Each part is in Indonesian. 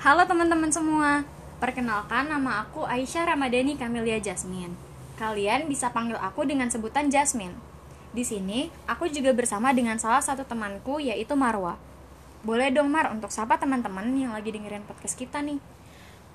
Halo teman-teman semua, perkenalkan nama aku Aisyah Ramadhani Kamilia Jasmine. Kalian bisa panggil aku dengan sebutan Jasmine. Di sini, aku juga bersama dengan salah satu temanku yaitu Marwa. Boleh dong Mar untuk sapa teman-teman yang lagi dengerin podcast kita nih.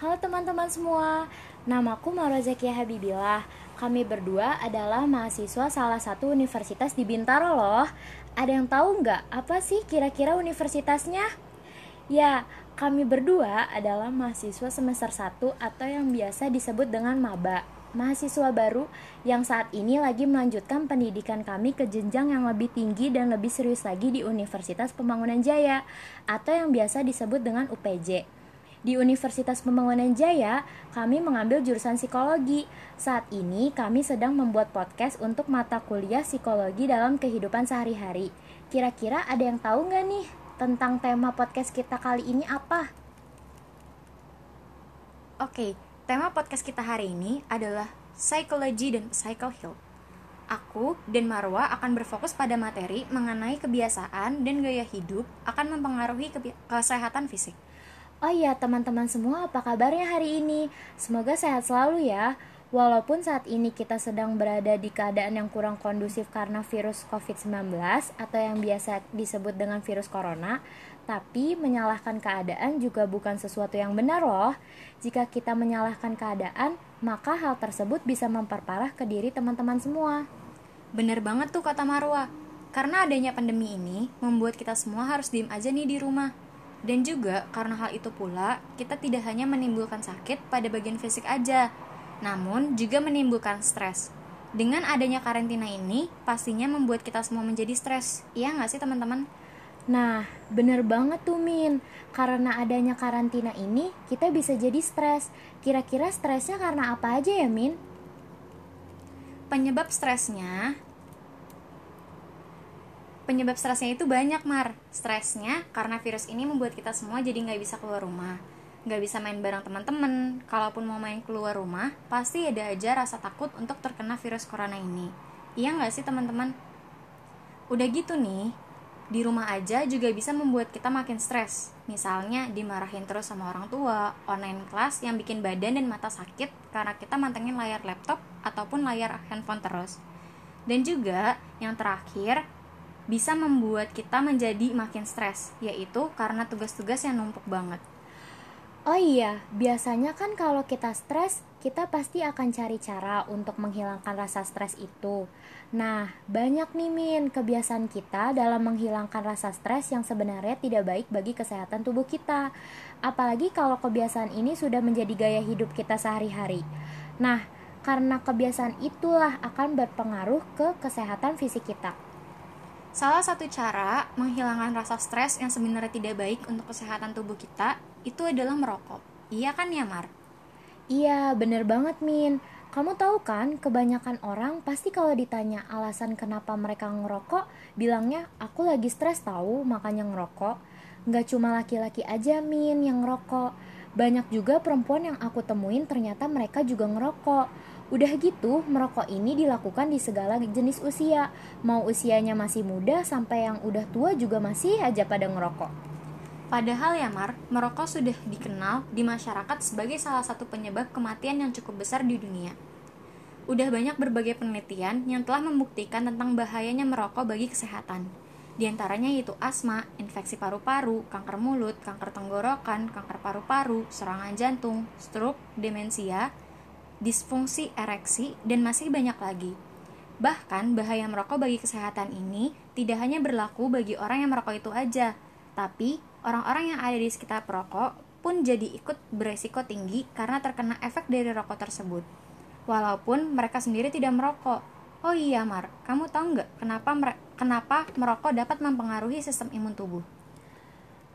Halo teman-teman semua, namaku Marwa Zakia Habibillah. Kami berdua adalah mahasiswa salah satu universitas di Bintaro loh. Ada yang tahu nggak apa sih kira-kira universitasnya? Ya, kami berdua adalah mahasiswa semester 1 atau yang biasa disebut dengan maba. Mahasiswa baru yang saat ini lagi melanjutkan pendidikan kami ke jenjang yang lebih tinggi dan lebih serius lagi di Universitas Pembangunan Jaya atau yang biasa disebut dengan UPJ. Di Universitas Pembangunan Jaya, kami mengambil jurusan psikologi. Saat ini kami sedang membuat podcast untuk mata kuliah psikologi dalam kehidupan sehari-hari. Kira-kira ada yang tahu nggak nih tentang tema podcast kita kali ini apa? Oke, tema podcast kita hari ini adalah Psychology dan Psycho Health. Aku dan Marwa akan berfokus pada materi mengenai kebiasaan dan gaya hidup akan mempengaruhi kesehatan fisik. Oh iya, teman-teman semua, apa kabarnya hari ini? Semoga sehat selalu ya. Walaupun saat ini kita sedang berada di keadaan yang kurang kondusif karena virus COVID-19 atau yang biasa disebut dengan virus corona, tapi menyalahkan keadaan juga bukan sesuatu yang benar loh. Jika kita menyalahkan keadaan, maka hal tersebut bisa memperparah ke diri teman-teman semua. Bener banget tuh kata Marwa. Karena adanya pandemi ini, membuat kita semua harus diem aja nih di rumah. Dan juga karena hal itu pula, kita tidak hanya menimbulkan sakit pada bagian fisik aja, namun juga menimbulkan stres. Dengan adanya karantina ini, pastinya membuat kita semua menjadi stres. Iya nggak sih teman-teman? Nah, bener banget tuh Min. Karena adanya karantina ini, kita bisa jadi stres. Kira-kira stresnya karena apa aja ya Min? Penyebab stresnya Penyebab stresnya itu banyak, Mar. Stresnya karena virus ini membuat kita semua jadi nggak bisa keluar rumah nggak bisa main bareng teman-teman. Kalaupun mau main keluar rumah, pasti ada aja rasa takut untuk terkena virus corona ini. Iya nggak sih teman-teman? Udah gitu nih, di rumah aja juga bisa membuat kita makin stres. Misalnya dimarahin terus sama orang tua, online class yang bikin badan dan mata sakit karena kita mantengin layar laptop ataupun layar handphone terus. Dan juga yang terakhir, bisa membuat kita menjadi makin stres, yaitu karena tugas-tugas yang numpuk banget. Oh iya, biasanya kan kalau kita stres, kita pasti akan cari cara untuk menghilangkan rasa stres itu. Nah, banyak nih Min kebiasaan kita dalam menghilangkan rasa stres yang sebenarnya tidak baik bagi kesehatan tubuh kita. Apalagi kalau kebiasaan ini sudah menjadi gaya hidup kita sehari-hari. Nah, karena kebiasaan itulah akan berpengaruh ke kesehatan fisik kita. Salah satu cara menghilangkan rasa stres yang sebenarnya tidak baik untuk kesehatan tubuh kita itu adalah merokok. Iya kan ya, Mar? Iya, bener banget, Min. Kamu tahu kan, kebanyakan orang pasti kalau ditanya alasan kenapa mereka ngerokok, bilangnya, aku lagi stres tahu, makanya ngerokok. Nggak cuma laki-laki aja, Min, yang ngerokok. Banyak juga perempuan yang aku temuin ternyata mereka juga ngerokok. Udah gitu, merokok ini dilakukan di segala jenis usia. Mau usianya masih muda sampai yang udah tua juga masih aja pada ngerokok. Padahal ya Mar, merokok sudah dikenal di masyarakat sebagai salah satu penyebab kematian yang cukup besar di dunia. Udah banyak berbagai penelitian yang telah membuktikan tentang bahayanya merokok bagi kesehatan. Di antaranya yaitu asma, infeksi paru-paru, kanker mulut, kanker tenggorokan, kanker paru-paru, serangan jantung, stroke, demensia, disfungsi ereksi, dan masih banyak lagi. Bahkan bahaya merokok bagi kesehatan ini tidak hanya berlaku bagi orang yang merokok itu aja, tapi orang-orang yang ada di sekitar perokok pun jadi ikut beresiko tinggi karena terkena efek dari rokok tersebut. Walaupun mereka sendiri tidak merokok. Oh iya Mar, kamu tahu nggak kenapa kenapa merokok dapat mempengaruhi sistem imun tubuh?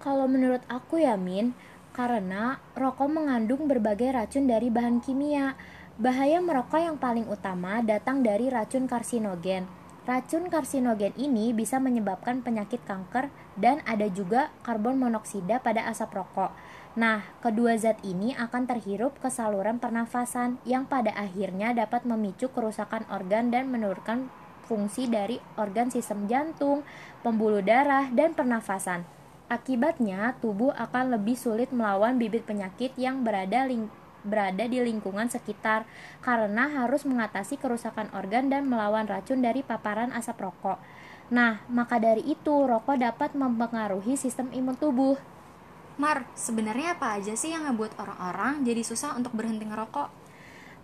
Kalau menurut aku ya Min, karena rokok mengandung berbagai racun dari bahan kimia. Bahaya merokok yang paling utama datang dari racun karsinogen Racun karsinogen ini bisa menyebabkan penyakit kanker dan ada juga karbon monoksida pada asap rokok. Nah, kedua zat ini akan terhirup ke saluran pernafasan yang pada akhirnya dapat memicu kerusakan organ dan menurunkan fungsi dari organ sistem jantung, pembuluh darah, dan pernafasan. Akibatnya, tubuh akan lebih sulit melawan bibit penyakit yang berada ling berada di lingkungan sekitar karena harus mengatasi kerusakan organ dan melawan racun dari paparan asap rokok. Nah, maka dari itu rokok dapat mempengaruhi sistem imun tubuh. Mar, sebenarnya apa aja sih yang ngebuat orang-orang jadi susah untuk berhenti ngerokok?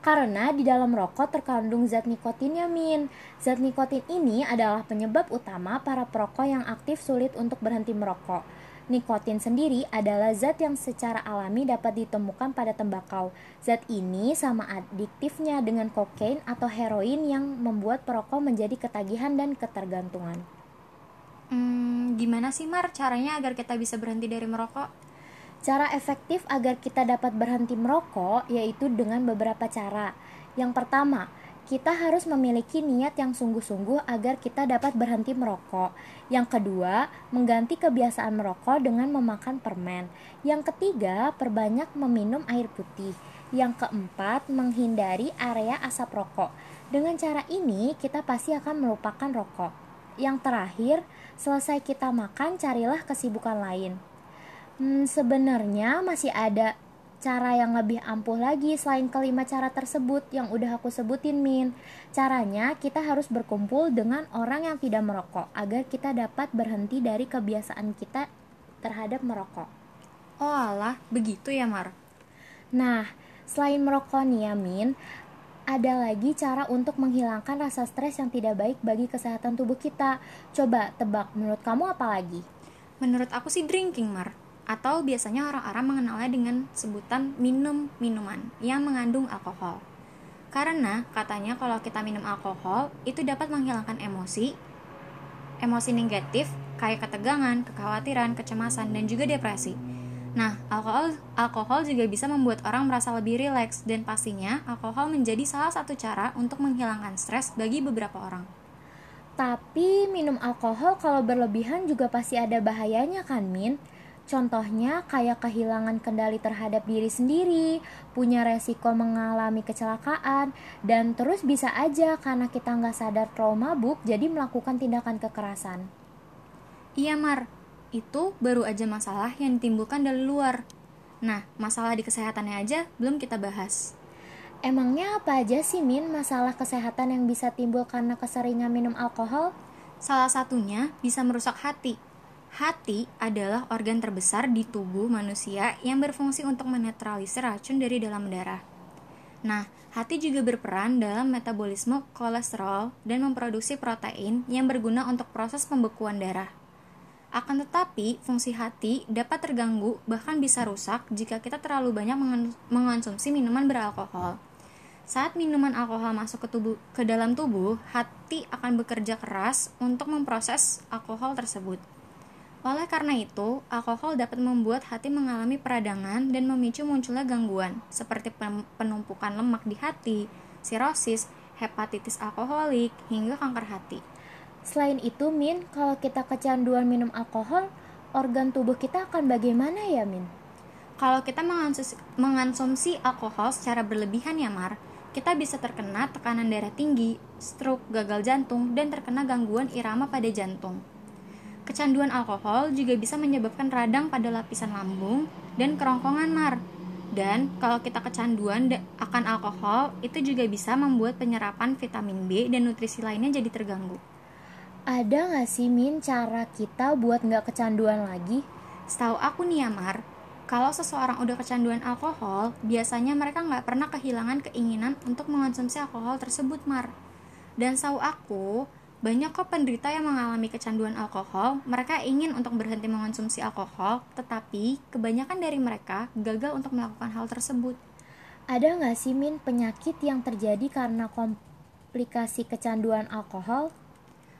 Karena di dalam rokok terkandung zat nikotinnya, Min. Zat nikotin ini adalah penyebab utama para perokok yang aktif sulit untuk berhenti merokok. Nikotin sendiri adalah zat yang secara alami dapat ditemukan pada tembakau. Zat ini sama adiktifnya dengan kokain atau heroin yang membuat perokok menjadi ketagihan dan ketergantungan. Hmm, gimana sih Mar caranya agar kita bisa berhenti dari merokok? Cara efektif agar kita dapat berhenti merokok yaitu dengan beberapa cara. Yang pertama, kita harus memiliki niat yang sungguh-sungguh agar kita dapat berhenti merokok. Yang kedua, mengganti kebiasaan merokok dengan memakan permen. Yang ketiga, perbanyak meminum air putih. Yang keempat, menghindari area asap rokok. Dengan cara ini, kita pasti akan melupakan rokok. Yang terakhir, selesai kita makan, carilah kesibukan lain. Hmm, sebenarnya masih ada cara yang lebih ampuh lagi selain kelima cara tersebut yang udah aku sebutin Min. Caranya kita harus berkumpul dengan orang yang tidak merokok agar kita dapat berhenti dari kebiasaan kita terhadap merokok. Oh alah, begitu ya Mar? Nah, selain merokok nih ya Min, ada lagi cara untuk menghilangkan rasa stres yang tidak baik bagi kesehatan tubuh kita. Coba tebak, menurut kamu apa lagi? Menurut aku sih drinking, Mar atau biasanya orang-orang mengenalnya dengan sebutan minum minuman yang mengandung alkohol. Karena katanya kalau kita minum alkohol itu dapat menghilangkan emosi, emosi negatif kayak ketegangan, kekhawatiran, kecemasan, dan juga depresi. Nah, alkohol alkohol juga bisa membuat orang merasa lebih rileks dan pastinya alkohol menjadi salah satu cara untuk menghilangkan stres bagi beberapa orang. Tapi minum alkohol kalau berlebihan juga pasti ada bahayanya kan, Min? Contohnya kayak kehilangan kendali terhadap diri sendiri, punya resiko mengalami kecelakaan, dan terus bisa aja karena kita nggak sadar trauma mabuk jadi melakukan tindakan kekerasan. Iya Mar, itu baru aja masalah yang ditimbulkan dari luar. Nah, masalah di kesehatannya aja belum kita bahas. Emangnya apa aja sih Min masalah kesehatan yang bisa timbul karena keseringan minum alkohol? Salah satunya bisa merusak hati, Hati adalah organ terbesar di tubuh manusia yang berfungsi untuk menetralisir racun dari dalam darah. Nah, hati juga berperan dalam metabolisme kolesterol dan memproduksi protein yang berguna untuk proses pembekuan darah. Akan tetapi, fungsi hati dapat terganggu bahkan bisa rusak jika kita terlalu banyak mengonsumsi minuman beralkohol. Saat minuman alkohol masuk ke tubuh ke dalam tubuh, hati akan bekerja keras untuk memproses alkohol tersebut. Oleh karena itu, alkohol dapat membuat hati mengalami peradangan dan memicu munculnya gangguan seperti penumpukan lemak di hati, sirosis, hepatitis alkoholik, hingga kanker hati. Selain itu, Min, kalau kita kecanduan minum alkohol, organ tubuh kita akan bagaimana ya, Min? Kalau kita mengonsumsi alkohol secara berlebihan ya, Mar, kita bisa terkena tekanan darah tinggi, stroke, gagal jantung, dan terkena gangguan irama pada jantung. Kecanduan alkohol juga bisa menyebabkan radang pada lapisan lambung dan kerongkongan mar. Dan kalau kita kecanduan akan alkohol, itu juga bisa membuat penyerapan vitamin B dan nutrisi lainnya jadi terganggu. Ada nggak sih Min cara kita buat nggak kecanduan lagi? Setahu aku nih ya Mar, kalau seseorang udah kecanduan alkohol, biasanya mereka nggak pernah kehilangan keinginan untuk mengonsumsi alkohol tersebut Mar. Dan setahu aku, banyak kok penderita yang mengalami kecanduan alkohol, mereka ingin untuk berhenti mengonsumsi alkohol, tetapi kebanyakan dari mereka gagal untuk melakukan hal tersebut. Ada nggak sih Min penyakit yang terjadi karena komplikasi kecanduan alkohol?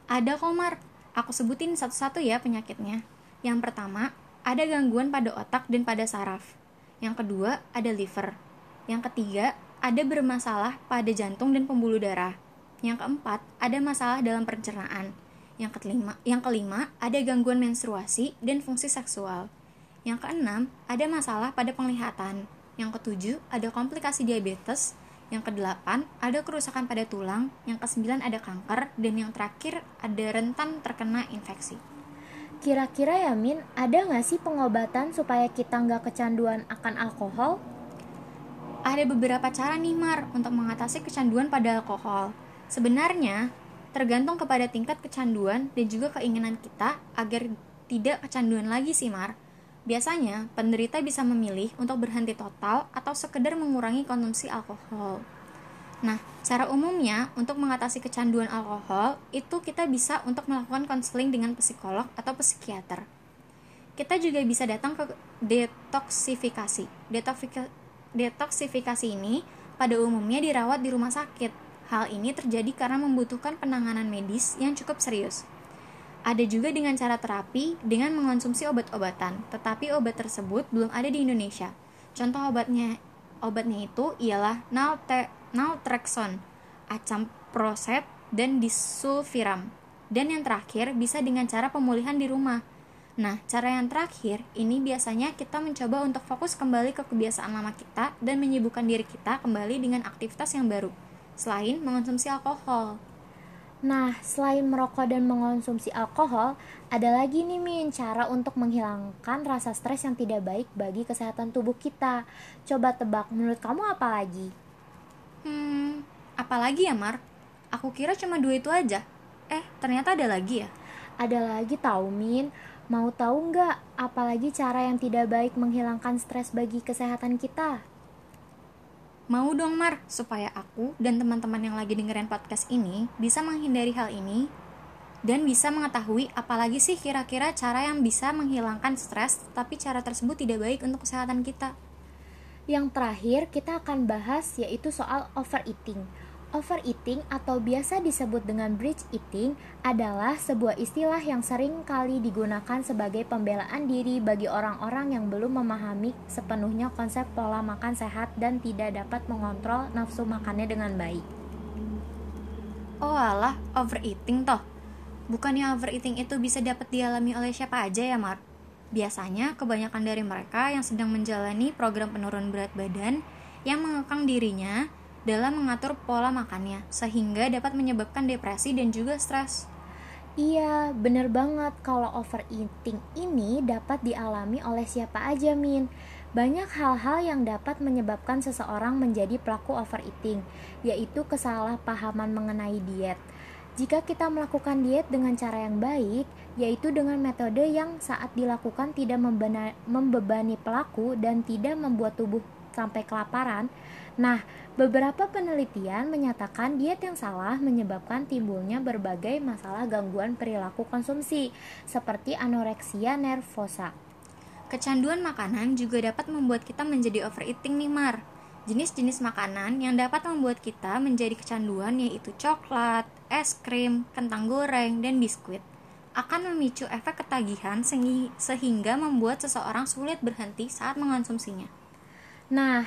Ada Komar, aku sebutin satu-satu ya penyakitnya. Yang pertama, ada gangguan pada otak dan pada saraf. Yang kedua, ada liver. Yang ketiga, ada bermasalah pada jantung dan pembuluh darah. Yang keempat, ada masalah dalam pencernaan. Yang kelima, yang kelima, ada gangguan menstruasi dan fungsi seksual. Yang keenam, ada masalah pada penglihatan. Yang ketujuh, ada komplikasi diabetes. Yang kedelapan, ada kerusakan pada tulang. Yang kesembilan, ada kanker. Dan yang terakhir, ada rentan terkena infeksi. Kira-kira ya Min, ada nggak sih pengobatan supaya kita nggak kecanduan akan alkohol? Ada beberapa cara nih Mar untuk mengatasi kecanduan pada alkohol. Sebenarnya, tergantung kepada tingkat kecanduan dan juga keinginan kita agar tidak kecanduan lagi sih Mar. Biasanya, penderita bisa memilih untuk berhenti total atau sekedar mengurangi konsumsi alkohol. Nah, cara umumnya untuk mengatasi kecanduan alkohol itu kita bisa untuk melakukan konseling dengan psikolog atau psikiater. Kita juga bisa datang ke detoksifikasi. Detoksifikasi ini pada umumnya dirawat di rumah sakit. Hal ini terjadi karena membutuhkan penanganan medis yang cukup serius. Ada juga dengan cara terapi dengan mengonsumsi obat-obatan, tetapi obat tersebut belum ada di Indonesia. Contoh obatnya obatnya itu ialah naltrexone, acamprosep, dan disulfiram. Dan yang terakhir bisa dengan cara pemulihan di rumah. Nah, cara yang terakhir ini biasanya kita mencoba untuk fokus kembali ke kebiasaan lama kita dan menyibukkan diri kita kembali dengan aktivitas yang baru, selain mengonsumsi alkohol. Nah, selain merokok dan mengonsumsi alkohol, ada lagi nih Min cara untuk menghilangkan rasa stres yang tidak baik bagi kesehatan tubuh kita. Coba tebak, menurut kamu apa lagi? Hmm, apalagi ya Mar? Aku kira cuma dua itu aja. Eh, ternyata ada lagi ya? Ada lagi tahu Min. Mau tahu nggak apalagi cara yang tidak baik menghilangkan stres bagi kesehatan kita? Mau dong Mar, supaya aku dan teman-teman yang lagi dengerin podcast ini bisa menghindari hal ini dan bisa mengetahui apalagi sih kira-kira cara yang bisa menghilangkan stres tapi cara tersebut tidak baik untuk kesehatan kita. Yang terakhir kita akan bahas yaitu soal overeating. Overeating atau biasa disebut dengan bridge eating adalah sebuah istilah yang sering kali digunakan sebagai pembelaan diri bagi orang-orang yang belum memahami sepenuhnya konsep pola makan sehat dan tidak dapat mengontrol nafsu makannya dengan baik. Oh alah, overeating toh. Bukannya overeating itu bisa dapat dialami oleh siapa aja ya, Mark? Biasanya, kebanyakan dari mereka yang sedang menjalani program penurun berat badan yang mengekang dirinya dalam mengatur pola makannya, sehingga dapat menyebabkan depresi dan juga stres. Iya, bener banget kalau overeating ini dapat dialami oleh siapa aja, Min. Banyak hal-hal yang dapat menyebabkan seseorang menjadi pelaku overeating, yaitu kesalahpahaman mengenai diet. Jika kita melakukan diet dengan cara yang baik, yaitu dengan metode yang saat dilakukan tidak membebani pelaku dan tidak membuat tubuh sampai kelaparan. Nah, beberapa penelitian menyatakan diet yang salah menyebabkan timbulnya berbagai masalah gangguan perilaku konsumsi, seperti anoreksia nervosa. Kecanduan makanan juga dapat membuat kita menjadi overeating nih, Mar. Jenis-jenis makanan yang dapat membuat kita menjadi kecanduan yaitu coklat, es krim, kentang goreng, dan biskuit akan memicu efek ketagihan sehingga membuat seseorang sulit berhenti saat mengonsumsinya. Nah,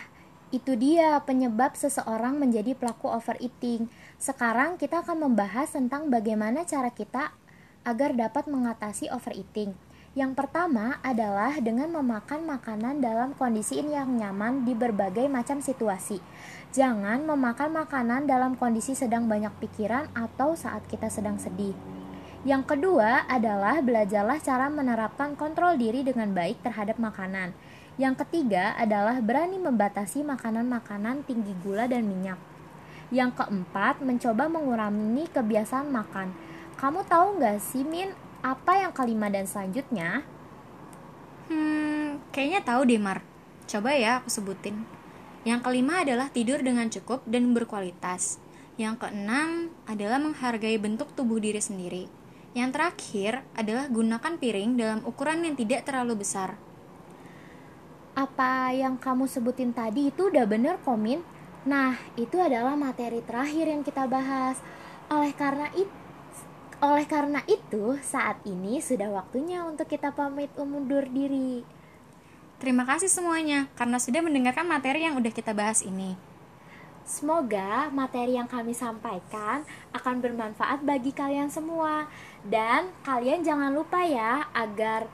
itu dia penyebab seseorang menjadi pelaku overeating. Sekarang kita akan membahas tentang bagaimana cara kita agar dapat mengatasi overeating. Yang pertama adalah dengan memakan makanan dalam kondisi yang nyaman di berbagai macam situasi. Jangan memakan makanan dalam kondisi sedang banyak pikiran atau saat kita sedang sedih. Yang kedua adalah belajarlah cara menerapkan kontrol diri dengan baik terhadap makanan. Yang ketiga adalah berani membatasi makanan-makanan tinggi gula dan minyak. Yang keempat, mencoba mengurangi kebiasaan makan. Kamu tahu nggak sih, Min, apa yang kelima dan selanjutnya? Hmm, kayaknya tahu deh Mar. Coba ya aku sebutin. Yang kelima adalah tidur dengan cukup dan berkualitas. Yang keenam adalah menghargai bentuk tubuh diri sendiri. Yang terakhir adalah gunakan piring dalam ukuran yang tidak terlalu besar. Apa yang kamu sebutin tadi itu udah bener komin? Nah, itu adalah materi terakhir yang kita bahas. Oleh karena itu, oleh karena itu, saat ini sudah waktunya untuk kita pamit undur diri. Terima kasih semuanya karena sudah mendengarkan materi yang udah kita bahas ini. Semoga materi yang kami sampaikan akan bermanfaat bagi kalian semua. Dan kalian jangan lupa ya agar